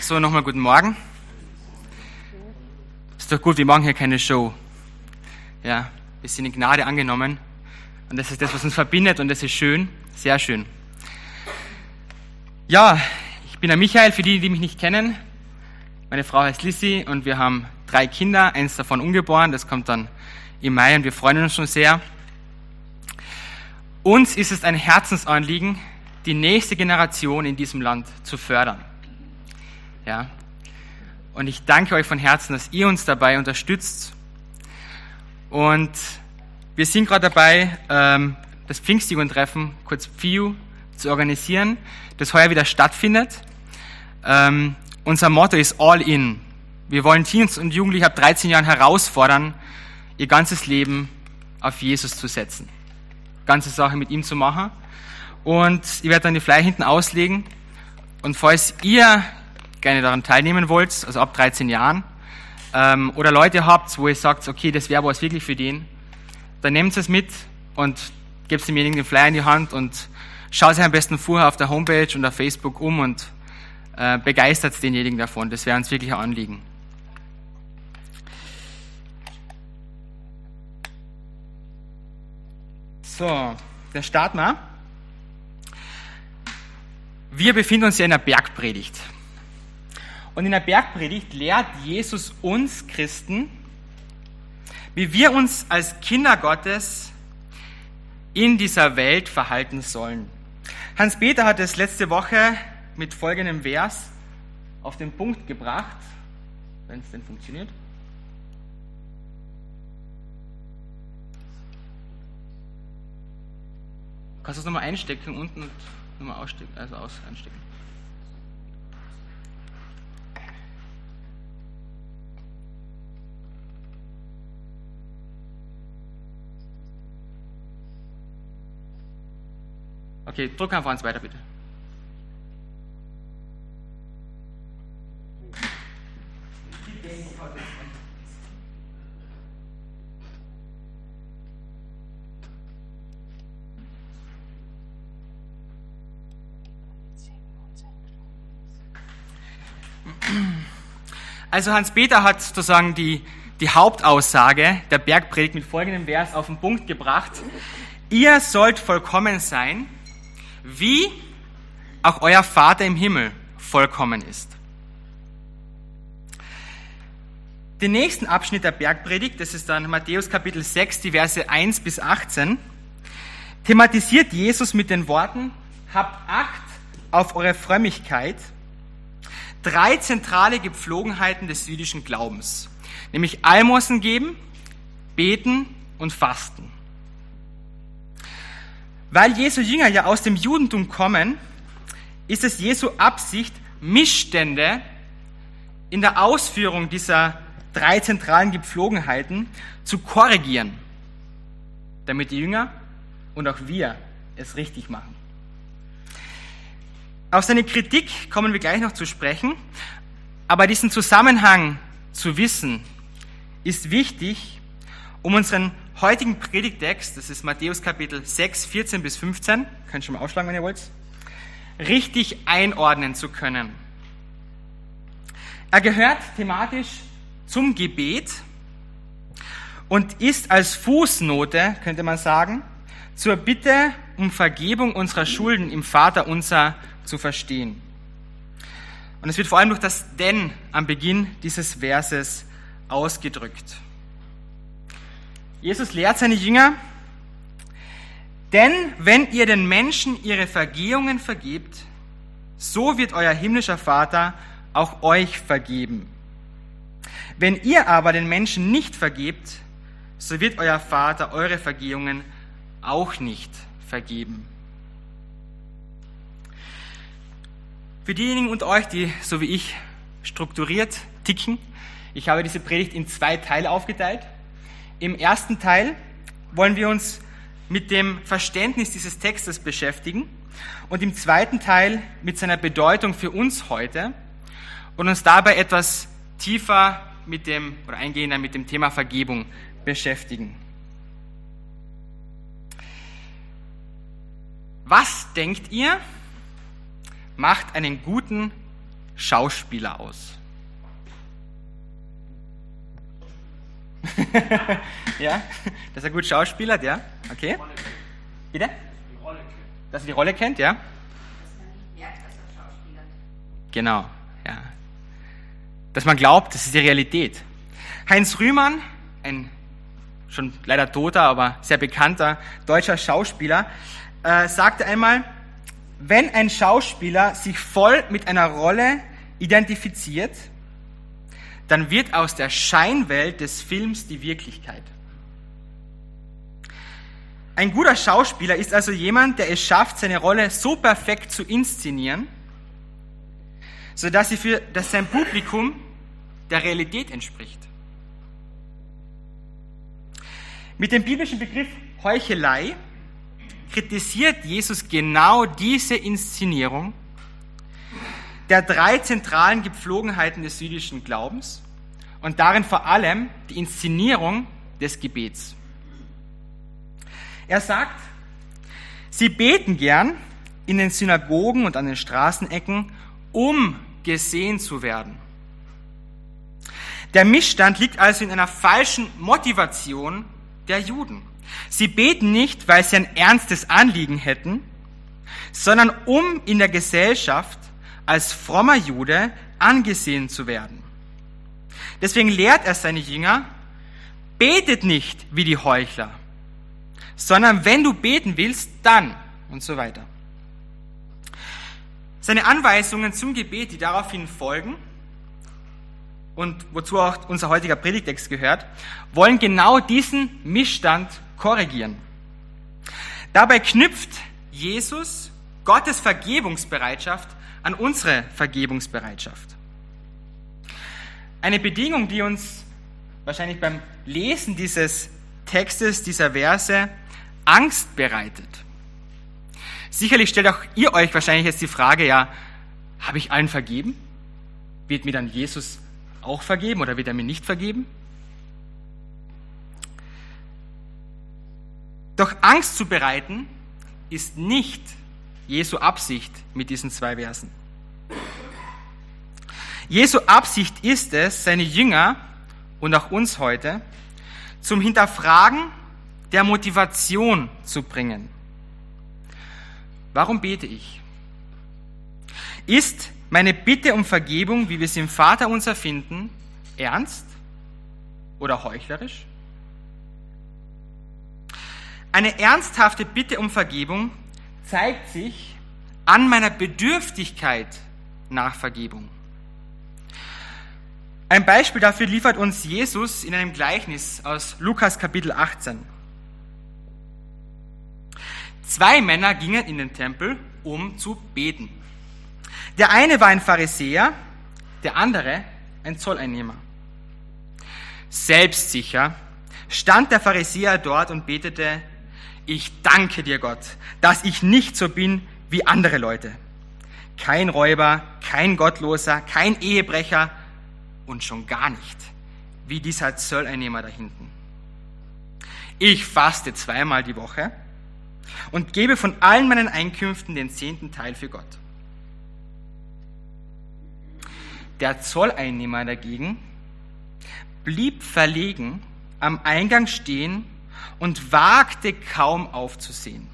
So, nochmal guten Morgen. Ist doch gut, wir machen hier keine Show. Ja, wir sind in Gnade angenommen. Und das ist das, was uns verbindet und das ist schön, sehr schön. Ja, ich bin der Michael, für die, die mich nicht kennen. Meine Frau heißt Lissy und wir haben drei Kinder, eins davon ungeboren, das kommt dann im Mai und wir freuen uns schon sehr. Uns ist es ein Herzensanliegen, die nächste Generation in diesem Land zu fördern. Ja. Und ich danke euch von Herzen, dass ihr uns dabei unterstützt. Und wir sind gerade dabei, ähm, das Pfingstjugendtreffen, kurz PFIU, zu organisieren, das heuer wieder stattfindet. Ähm, unser Motto ist All In. Wir wollen Teens und Jugendliche ab 13 Jahren herausfordern, ihr ganzes Leben auf Jesus zu setzen. Ganze Sache mit ihm zu machen. Und ich werde dann die Flyer hinten auslegen. Und falls ihr gerne daran teilnehmen wollt, also ab 13 Jahren, ähm, oder Leute habt, wo ihr sagt, okay, das wäre was wirklich für den, dann nehmt es mit und gebt demjenigen den Flyer in die Hand und schaut sich am besten vorher auf der Homepage und auf Facebook um und äh, begeistert denjenigen davon. Das wäre uns wirklich ein Anliegen. So, dann starten wir. Wir befinden uns ja in der Bergpredigt. Und in der Bergpredigt lehrt Jesus uns Christen, wie wir uns als Kinder Gottes in dieser Welt verhalten sollen. Hans-Peter hat es letzte Woche mit folgendem Vers auf den Punkt gebracht, wenn es denn funktioniert. Kannst du es nochmal einstecken unten und nochmal ausstecken, also aus, einstecken. Okay, drück einfach eins weiter, bitte. Also Hans-Peter hat sozusagen die, die Hauptaussage der Bergpredigt mit folgendem Vers auf den Punkt gebracht. Ihr sollt vollkommen sein, wie auch euer Vater im Himmel vollkommen ist. Den nächsten Abschnitt der Bergpredigt, das ist dann Matthäus Kapitel 6, die Verse 1 bis 18, thematisiert Jesus mit den Worten, habt Acht auf eure Frömmigkeit, drei zentrale Gepflogenheiten des jüdischen Glaubens, nämlich Almosen geben, beten und fasten. Weil Jesu Jünger ja aus dem Judentum kommen, ist es Jesu Absicht, Missstände in der Ausführung dieser drei zentralen Gepflogenheiten zu korrigieren, damit die Jünger und auch wir es richtig machen. Auf seine Kritik kommen wir gleich noch zu sprechen, aber diesen Zusammenhang zu wissen, ist wichtig, um unseren heutigen Predigtext, das ist Matthäus Kapitel 6, 14 bis 15, könnt ihr schon mal aufschlagen, wenn ihr wollt, richtig einordnen zu können. Er gehört thematisch zum Gebet und ist als Fußnote, könnte man sagen, zur Bitte um Vergebung unserer Schulden im Vater unser zu verstehen. Und es wird vor allem durch das Denn am Beginn dieses Verses ausgedrückt. Jesus lehrt seine Jünger, denn wenn ihr den Menschen ihre Vergehungen vergebt, so wird euer himmlischer Vater auch euch vergeben. Wenn ihr aber den Menschen nicht vergebt, so wird euer Vater eure Vergehungen auch nicht vergeben. Für diejenigen unter euch, die so wie ich strukturiert ticken, ich habe diese Predigt in zwei Teile aufgeteilt. Im ersten Teil wollen wir uns mit dem Verständnis dieses Textes beschäftigen und im zweiten Teil mit seiner Bedeutung für uns heute und uns dabei etwas tiefer mit dem oder eingehender mit dem Thema Vergebung beschäftigen. Was denkt ihr, macht einen guten Schauspieler aus? ja, dass er gut schauspielert, ja? Okay. Bitte? Dass er die Rolle kennt, ja? Genau, ja. Dass man glaubt, das ist die Realität. Heinz Rühmann, ein schon leider toter, aber sehr bekannter deutscher Schauspieler, äh, sagte einmal, wenn ein Schauspieler sich voll mit einer Rolle identifiziert, dann wird aus der Scheinwelt des Films die Wirklichkeit. Ein guter Schauspieler ist also jemand, der es schafft, seine Rolle so perfekt zu inszenieren, sodass sie für dass sein Publikum der Realität entspricht. Mit dem biblischen Begriff Heuchelei kritisiert Jesus genau diese Inszenierung der drei zentralen Gepflogenheiten des jüdischen Glaubens und darin vor allem die Inszenierung des Gebets. Er sagt, sie beten gern in den Synagogen und an den Straßenecken, um gesehen zu werden. Der Missstand liegt also in einer falschen Motivation der Juden. Sie beten nicht, weil sie ein ernstes Anliegen hätten, sondern um in der Gesellschaft als frommer Jude angesehen zu werden. Deswegen lehrt er seine Jünger, betet nicht wie die Heuchler, sondern wenn du beten willst, dann und so weiter. Seine Anweisungen zum Gebet, die daraufhin folgen, und wozu auch unser heutiger Predigtext gehört, wollen genau diesen Missstand korrigieren. Dabei knüpft Jesus Gottes Vergebungsbereitschaft an unsere Vergebungsbereitschaft. Eine Bedingung, die uns wahrscheinlich beim Lesen dieses Textes, dieser Verse, Angst bereitet. Sicherlich stellt auch ihr euch wahrscheinlich jetzt die Frage, ja, habe ich allen vergeben? Wird mir dann Jesus auch vergeben oder wird er mir nicht vergeben? Doch Angst zu bereiten ist nicht Jesu Absicht mit diesen zwei Versen. Jesu Absicht ist es, seine Jünger und auch uns heute zum Hinterfragen der Motivation zu bringen. Warum bete ich? Ist meine Bitte um Vergebung, wie wir sie im Vater unser finden, ernst oder heuchlerisch? Eine ernsthafte Bitte um Vergebung zeigt sich an meiner Bedürftigkeit nach Vergebung. Ein Beispiel dafür liefert uns Jesus in einem Gleichnis aus Lukas Kapitel 18. Zwei Männer gingen in den Tempel, um zu beten. Der eine war ein Pharisäer, der andere ein Zolleinnehmer. Selbstsicher stand der Pharisäer dort und betete, ich danke dir Gott, dass ich nicht so bin wie andere Leute. Kein Räuber, kein Gottloser, kein Ehebrecher und schon gar nicht wie dieser Zolleinnehmer da hinten. Ich faste zweimal die Woche und gebe von allen meinen Einkünften den zehnten Teil für Gott. Der Zolleinnehmer dagegen blieb verlegen am Eingang stehen und wagte kaum aufzusehen.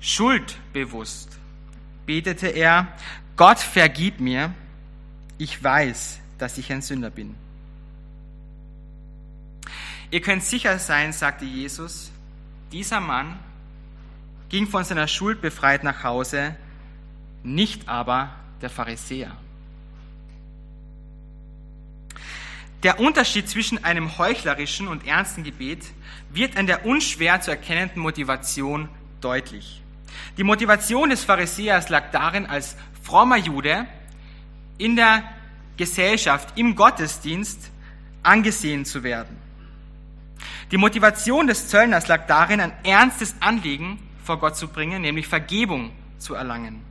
Schuldbewusst betete er, Gott vergib mir, ich weiß, dass ich ein Sünder bin. Ihr könnt sicher sein, sagte Jesus, dieser Mann ging von seiner Schuld befreit nach Hause, nicht aber der Pharisäer. Der Unterschied zwischen einem heuchlerischen und ernsten Gebet wird an der unschwer zu erkennenden Motivation deutlich. Die Motivation des Pharisäers lag darin, als frommer Jude in der Gesellschaft, im Gottesdienst angesehen zu werden. Die Motivation des Zöllners lag darin, ein ernstes Anliegen vor Gott zu bringen, nämlich Vergebung zu erlangen.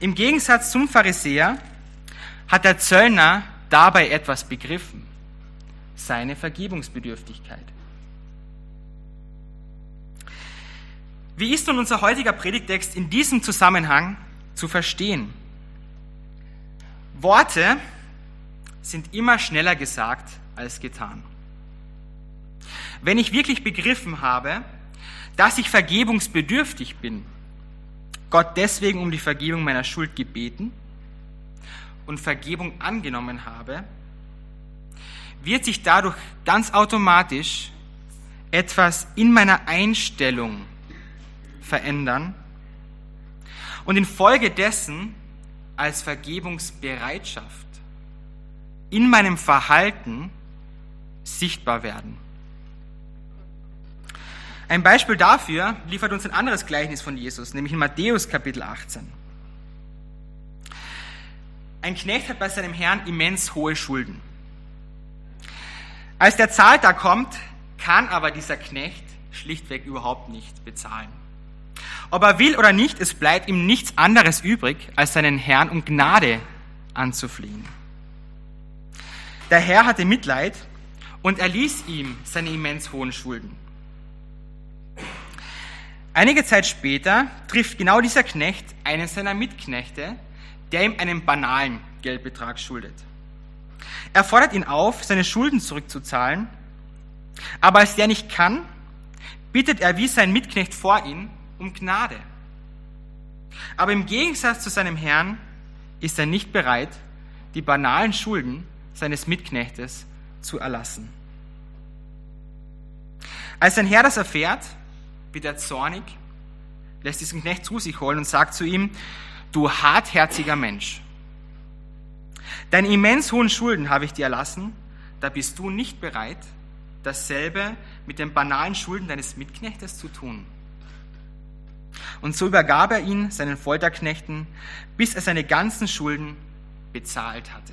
Im Gegensatz zum Pharisäer hat der Zöllner dabei etwas begriffen, seine Vergebungsbedürftigkeit. Wie ist nun unser heutiger Predigtext in diesem Zusammenhang zu verstehen? Worte sind immer schneller gesagt als getan. Wenn ich wirklich begriffen habe, dass ich vergebungsbedürftig bin, Gott deswegen um die Vergebung meiner Schuld gebeten und Vergebung angenommen habe, wird sich dadurch ganz automatisch etwas in meiner Einstellung verändern und infolgedessen als Vergebungsbereitschaft in meinem Verhalten sichtbar werden. Ein Beispiel dafür liefert uns ein anderes Gleichnis von Jesus, nämlich in Matthäus Kapitel 18. Ein Knecht hat bei seinem Herrn immens hohe Schulden. Als der Zahltag kommt, kann aber dieser Knecht schlichtweg überhaupt nicht bezahlen. Ob er will oder nicht, es bleibt ihm nichts anderes übrig, als seinen Herrn um Gnade anzuflehen. Der Herr hatte Mitleid und erließ ihm seine immens hohen Schulden. Einige Zeit später trifft genau dieser Knecht einen seiner Mitknechte, der ihm einen banalen Geldbetrag schuldet. Er fordert ihn auf, seine Schulden zurückzuzahlen, aber als der nicht kann, bittet er wie sein Mitknecht vor ihn um Gnade. Aber im Gegensatz zu seinem Herrn ist er nicht bereit, die banalen Schulden seines Mitknechtes zu erlassen. Als sein Herr das erfährt, wird er zornig, lässt diesen Knecht zu sich holen und sagt zu ihm, du hartherziger Mensch, deine immens hohen Schulden habe ich dir erlassen, da bist du nicht bereit, dasselbe mit den banalen Schulden deines Mitknechtes zu tun. Und so übergab er ihn seinen Folterknechten, bis er seine ganzen Schulden bezahlt hatte.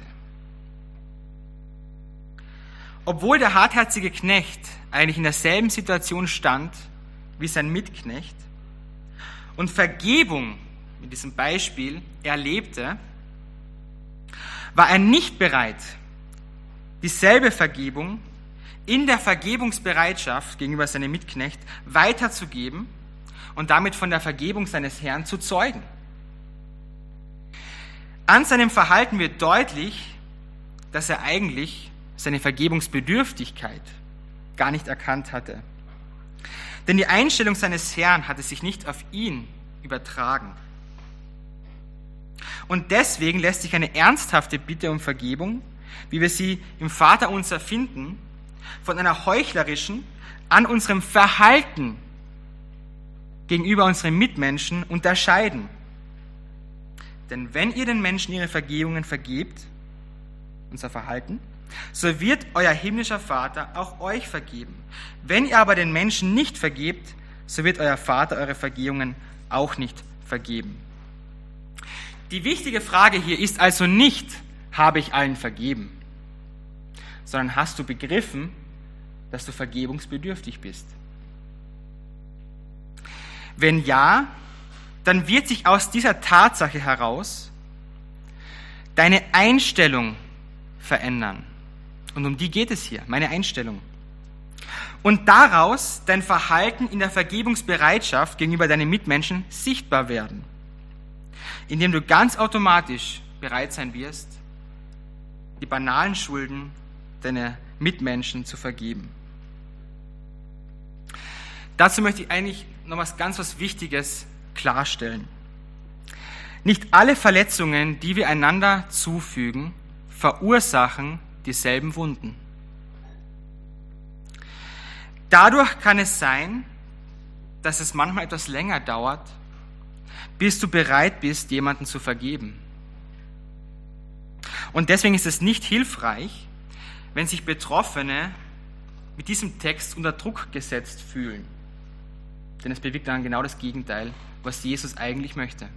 Obwohl der hartherzige Knecht eigentlich in derselben Situation stand wie sein Mitknecht und Vergebung in diesem Beispiel erlebte, war er nicht bereit, dieselbe Vergebung in der Vergebungsbereitschaft gegenüber seinem Mitknecht weiterzugeben und damit von der Vergebung seines Herrn zu zeugen. An seinem Verhalten wird deutlich, dass er eigentlich seine Vergebungsbedürftigkeit gar nicht erkannt hatte. Denn die Einstellung seines Herrn hatte sich nicht auf ihn übertragen. Und deswegen lässt sich eine ernsthafte Bitte um Vergebung, wie wir sie im Vaterunser finden, von einer heuchlerischen, an unserem Verhalten gegenüber unseren Mitmenschen unterscheiden. Denn wenn ihr den Menschen ihre Vergebungen vergebt, unser Verhalten, so wird euer himmlischer Vater auch euch vergeben. Wenn ihr aber den Menschen nicht vergebt, so wird euer Vater eure Vergehungen auch nicht vergeben. Die wichtige Frage hier ist also nicht, habe ich allen vergeben, sondern hast du begriffen, dass du vergebungsbedürftig bist? Wenn ja, dann wird sich aus dieser Tatsache heraus deine Einstellung verändern. Und um die geht es hier, meine Einstellung. Und daraus dein Verhalten in der Vergebungsbereitschaft gegenüber deinen Mitmenschen sichtbar werden, indem du ganz automatisch bereit sein wirst, die banalen Schulden deiner Mitmenschen zu vergeben. Dazu möchte ich eigentlich noch was ganz was Wichtiges klarstellen. Nicht alle Verletzungen, die wir einander zufügen, verursachen dieselben Wunden. Dadurch kann es sein, dass es manchmal etwas länger dauert, bis du bereit bist, jemanden zu vergeben. Und deswegen ist es nicht hilfreich, wenn sich Betroffene mit diesem Text unter Druck gesetzt fühlen. Denn es bewirkt dann genau das Gegenteil, was Jesus eigentlich möchte.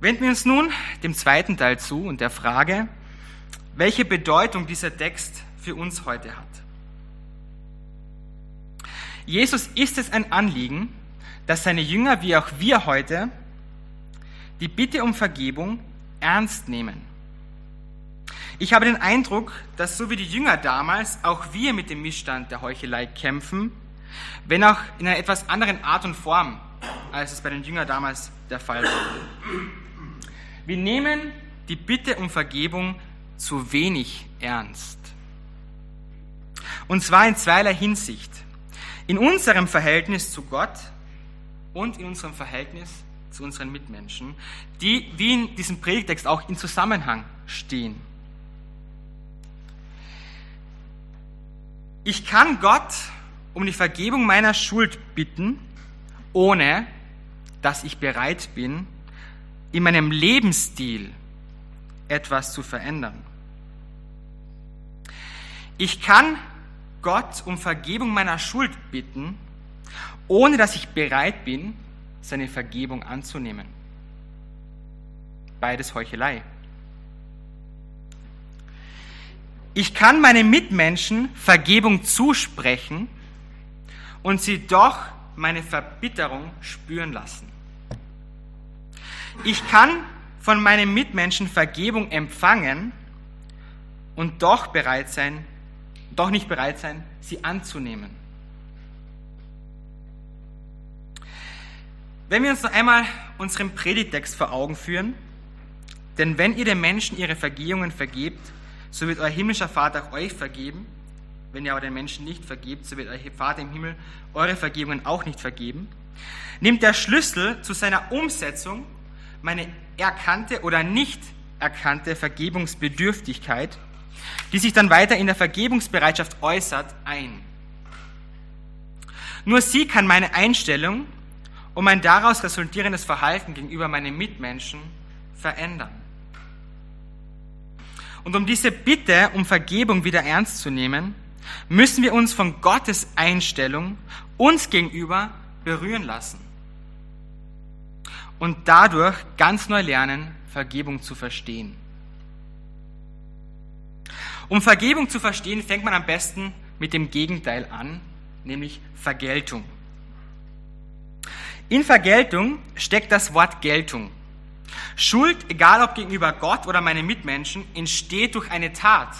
Wenden wir uns nun dem zweiten Teil zu und der Frage, welche Bedeutung dieser Text für uns heute hat. Jesus ist es ein Anliegen, dass seine Jünger wie auch wir heute die Bitte um Vergebung ernst nehmen. Ich habe den Eindruck, dass so wie die Jünger damals auch wir mit dem Missstand der Heuchelei kämpfen, wenn auch in einer etwas anderen Art und Form als es bei den Jüngern damals der Fall war. Wir nehmen die Bitte um Vergebung zu wenig ernst. Und zwar in zweierlei Hinsicht. In unserem Verhältnis zu Gott und in unserem Verhältnis zu unseren Mitmenschen, die wie in diesem Predigtext auch in Zusammenhang stehen. Ich kann Gott um die Vergebung meiner Schuld bitten, ohne dass ich bereit bin, in meinem Lebensstil etwas zu verändern. Ich kann Gott um Vergebung meiner Schuld bitten, ohne dass ich bereit bin, seine Vergebung anzunehmen. Beides Heuchelei. Ich kann meinen Mitmenschen Vergebung zusprechen und sie doch meine Verbitterung spüren lassen. Ich kann von meinen Mitmenschen Vergebung empfangen und doch bereit sein, doch nicht bereit sein, sie anzunehmen. Wenn wir uns noch einmal unseren Predigtext vor Augen führen, denn wenn ihr den Menschen ihre Vergehungen vergebt, so wird euer himmlischer Vater auch euch vergeben. Wenn ihr aber den Menschen nicht vergebt, so wird euer Vater im Himmel eure Vergebungen auch nicht vergeben. Nimmt der Schlüssel zu seiner Umsetzung meine erkannte oder nicht erkannte Vergebungsbedürftigkeit, die sich dann weiter in der Vergebungsbereitschaft äußert, ein. Nur sie kann meine Einstellung und mein daraus resultierendes Verhalten gegenüber meinen Mitmenschen verändern. Und um diese Bitte um Vergebung wieder ernst zu nehmen, müssen wir uns von Gottes Einstellung uns gegenüber berühren lassen und dadurch ganz neu lernen, Vergebung zu verstehen. Um Vergebung zu verstehen, fängt man am besten mit dem Gegenteil an, nämlich Vergeltung. In Vergeltung steckt das Wort Geltung. Schuld, egal ob gegenüber Gott oder meinen Mitmenschen, entsteht durch eine Tat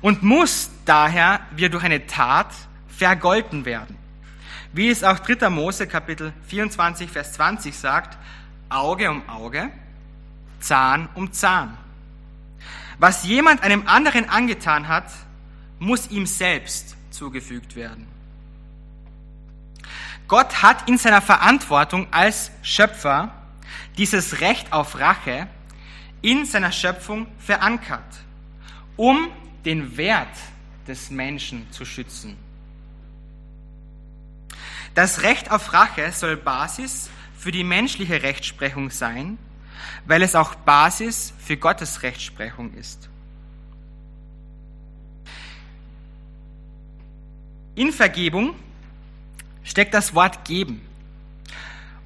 und muss daher wir durch eine Tat vergolten werden. Wie es auch 3. Mose Kapitel 24, Vers 20 sagt, Auge um Auge, Zahn um Zahn. Was jemand einem anderen angetan hat, muss ihm selbst zugefügt werden. Gott hat in seiner Verantwortung als Schöpfer dieses Recht auf Rache in seiner Schöpfung verankert, um den Wert des Menschen zu schützen. Das Recht auf Rache soll Basis für die menschliche Rechtsprechung sein, weil es auch Basis für Gottes Rechtsprechung ist. In Vergebung steckt das Wort geben.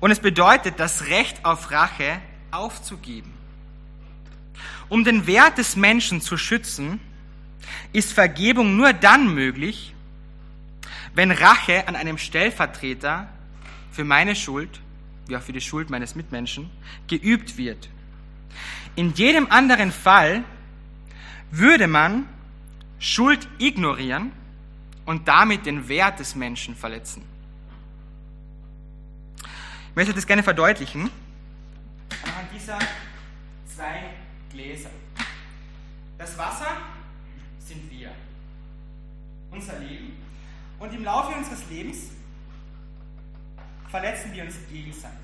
Und es bedeutet, das Recht auf Rache aufzugeben. Um den Wert des Menschen zu schützen, ist Vergebung nur dann möglich, wenn Rache an einem Stellvertreter für meine Schuld, wie auch für die Schuld meines Mitmenschen, geübt wird. In jedem anderen Fall würde man Schuld ignorieren und damit den Wert des Menschen verletzen. Ich möchte das gerne verdeutlichen anhand dieser zwei Gläser. Das Wasser sind wir, unser Leben. Und im Laufe unseres Lebens verletzen wir uns gegenseitig.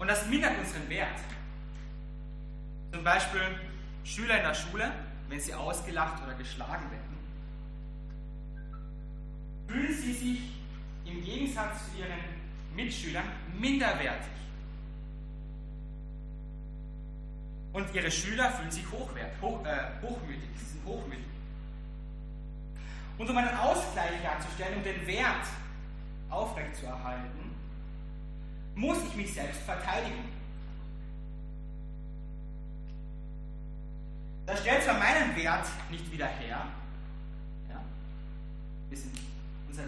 Und das mindert unseren Wert. Zum Beispiel Schüler in der Schule, wenn sie ausgelacht oder geschlagen werden fühlen sie sich im Gegensatz zu ihren Mitschülern minderwertig. Und ihre Schüler fühlen sich hochwert, hoch, äh, hochmütig, sie sind hochmütig. Und um einen Ausgleich herzustellen, um den Wert aufrechtzuerhalten, muss ich mich selbst verteidigen. Das stellt zwar meinen Wert nicht wieder her,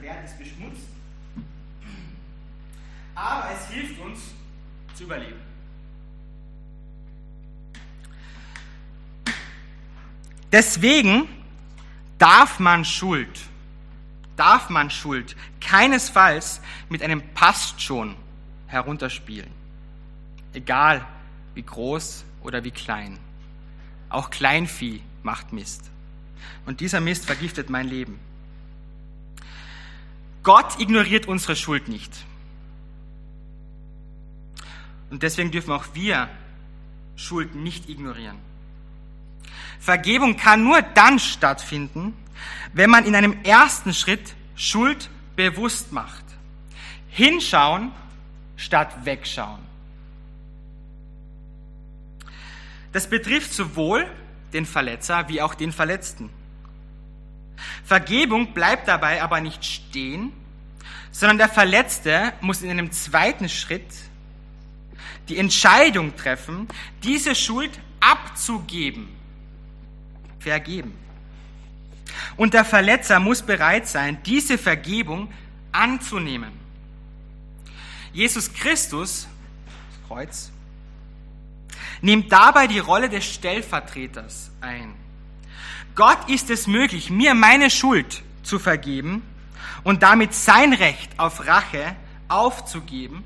Wert ist beschmutzt. Aber es hilft uns zu überleben. Deswegen darf man Schuld darf man Schuld keinesfalls mit einem Passt schon herunterspielen. Egal wie groß oder wie klein. Auch Kleinvieh macht Mist. Und dieser Mist vergiftet mein Leben. Gott ignoriert unsere Schuld nicht. Und deswegen dürfen auch wir Schuld nicht ignorieren. Vergebung kann nur dann stattfinden, wenn man in einem ersten Schritt Schuld bewusst macht. Hinschauen statt wegschauen. Das betrifft sowohl den Verletzer wie auch den Verletzten. Vergebung bleibt dabei aber nicht stehen, sondern der Verletzte muss in einem zweiten Schritt die Entscheidung treffen, diese Schuld abzugeben, vergeben. Und der Verletzer muss bereit sein, diese Vergebung anzunehmen. Jesus Christus, Kreuz, nimmt dabei die Rolle des Stellvertreters ein. Gott ist es möglich, mir meine Schuld zu vergeben und damit sein Recht auf Rache aufzugeben,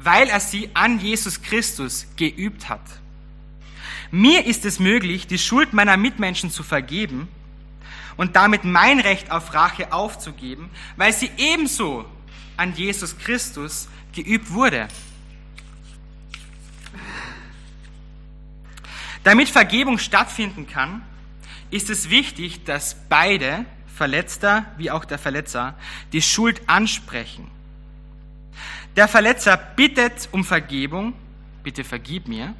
weil er sie an Jesus Christus geübt hat. Mir ist es möglich, die Schuld meiner Mitmenschen zu vergeben und damit mein Recht auf Rache aufzugeben, weil sie ebenso an Jesus Christus geübt wurde. Damit Vergebung stattfinden kann, ist es wichtig, dass beide, Verletzter wie auch der Verletzer, die Schuld ansprechen. Der Verletzer bittet um Vergebung, bitte vergib mir.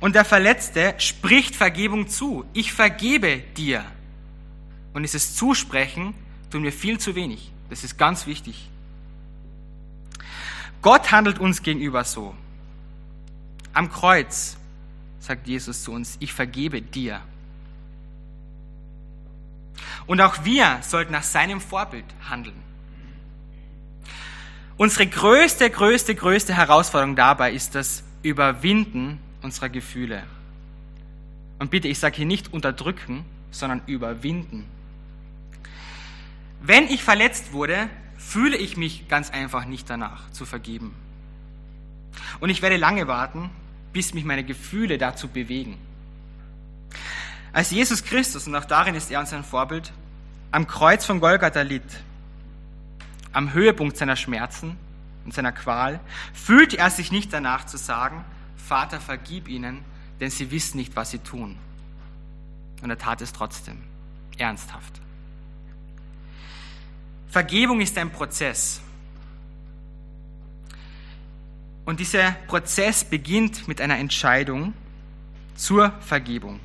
Und der Verletzte spricht Vergebung zu. Ich vergebe dir. Und dieses Zusprechen tun wir viel zu wenig. Das ist ganz wichtig. Gott handelt uns gegenüber so. Am Kreuz sagt Jesus zu uns, ich vergebe dir. Und auch wir sollten nach seinem Vorbild handeln. Unsere größte, größte, größte Herausforderung dabei ist das Überwinden unserer Gefühle. Und bitte, ich sage hier nicht unterdrücken, sondern überwinden. Wenn ich verletzt wurde, fühle ich mich ganz einfach nicht danach zu vergeben. Und ich werde lange warten, bis mich meine Gefühle dazu bewegen. Als Jesus Christus, und auch darin ist er uns ein Vorbild, am Kreuz von Golgatha litt, am Höhepunkt seiner Schmerzen und seiner Qual, fühlte er sich nicht danach zu sagen, Vater, vergib ihnen, denn sie wissen nicht, was sie tun. Und er tat es trotzdem, ernsthaft. Vergebung ist ein Prozess. Und dieser Prozess beginnt mit einer Entscheidung zur Vergebung.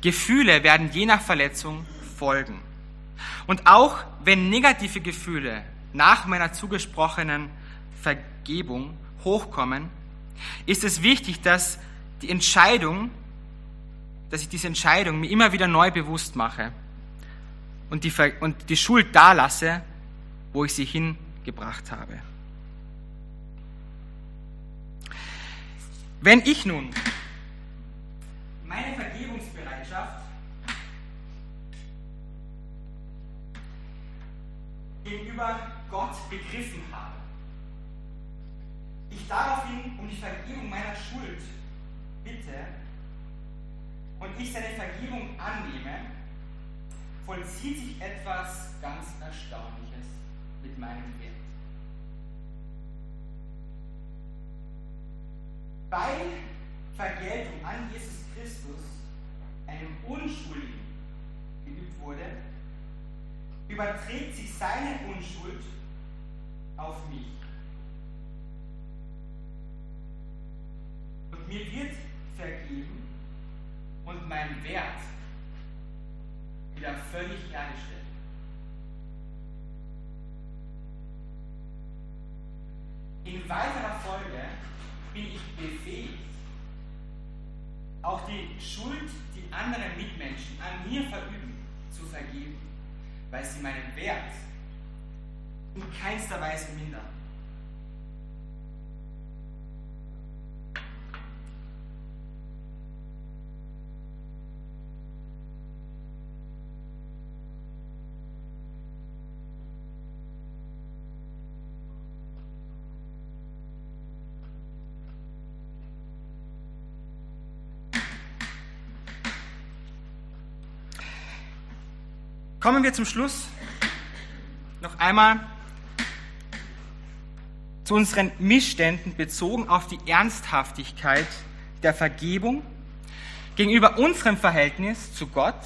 Gefühle werden je nach Verletzung folgen. Und auch wenn negative Gefühle nach meiner zugesprochenen Vergebung hochkommen, ist es wichtig, dass die Entscheidung, dass ich diese Entscheidung mir immer wieder neu bewusst mache und die, und die Schuld da lasse, wo ich sie hingebracht habe. Wenn ich nun meine Vergebungsbereitschaft gegenüber Gott begriffen habe, ich daraufhin um die Vergebung meiner Schuld bitte und ich seine Vergebung annehme, vollzieht sich etwas ganz Erstaunliches mit meinem Wert. Weil Vergeltung an Jesus Christus einem Unschuldigen geübt wurde, überträgt sich seine Unschuld auf mich. Und mir wird vergeben und mein Wert wieder völlig hergestellt. In weiterer auch die Schuld, die andere Mitmenschen an mir verüben, zu vergeben, weil sie meinen Wert in keinster Weise mindern. Kommen wir zum Schluss. Noch einmal. Zu unseren Missständen bezogen auf die Ernsthaftigkeit der Vergebung. Gegenüber unserem Verhältnis zu Gott,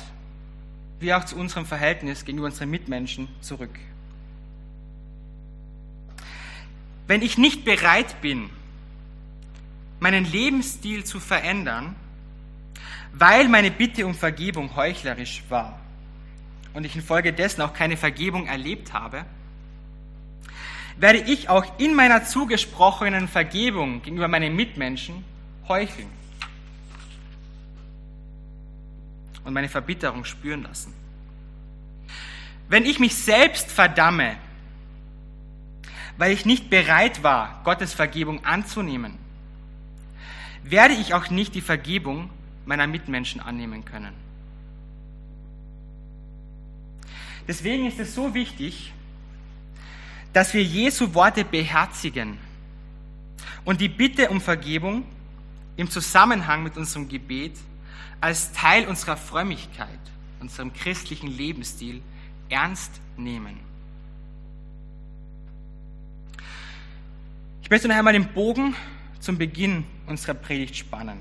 wie auch zu unserem Verhältnis gegenüber unseren Mitmenschen zurück. Wenn ich nicht bereit bin, meinen Lebensstil zu verändern, weil meine Bitte um Vergebung heuchlerisch war und ich infolgedessen auch keine Vergebung erlebt habe, werde ich auch in meiner zugesprochenen Vergebung gegenüber meinen Mitmenschen heucheln und meine Verbitterung spüren lassen. Wenn ich mich selbst verdamme, weil ich nicht bereit war, Gottes Vergebung anzunehmen, werde ich auch nicht die Vergebung meiner Mitmenschen annehmen können. Deswegen ist es so wichtig, dass wir Jesu Worte beherzigen und die Bitte um Vergebung im Zusammenhang mit unserem Gebet als Teil unserer Frömmigkeit, unserem christlichen Lebensstil ernst nehmen. Ich möchte noch einmal den Bogen zum Beginn unserer Predigt spannen.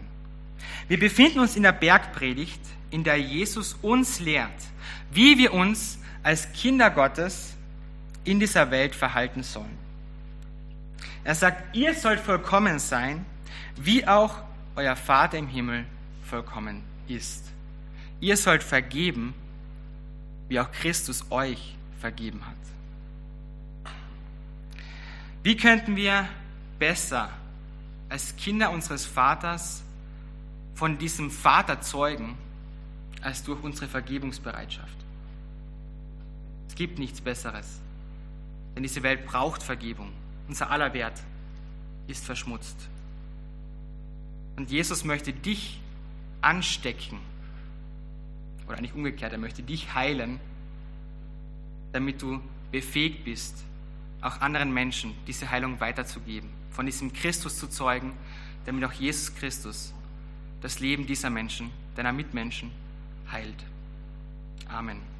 Wir befinden uns in der Bergpredigt, in der Jesus uns lehrt, wie wir uns als Kinder Gottes in dieser Welt verhalten sollen. Er sagt, ihr sollt vollkommen sein, wie auch euer Vater im Himmel vollkommen ist. Ihr sollt vergeben, wie auch Christus euch vergeben hat. Wie könnten wir besser als Kinder unseres Vaters von diesem Vater zeugen, als durch unsere Vergebungsbereitschaft? Es gibt nichts Besseres, denn diese Welt braucht Vergebung. Unser aller Wert ist verschmutzt. Und Jesus möchte dich anstecken. Oder nicht umgekehrt, er möchte dich heilen, damit du befähigt bist, auch anderen Menschen diese Heilung weiterzugeben, von diesem Christus zu zeugen, damit auch Jesus Christus das Leben dieser Menschen, deiner Mitmenschen heilt. Amen.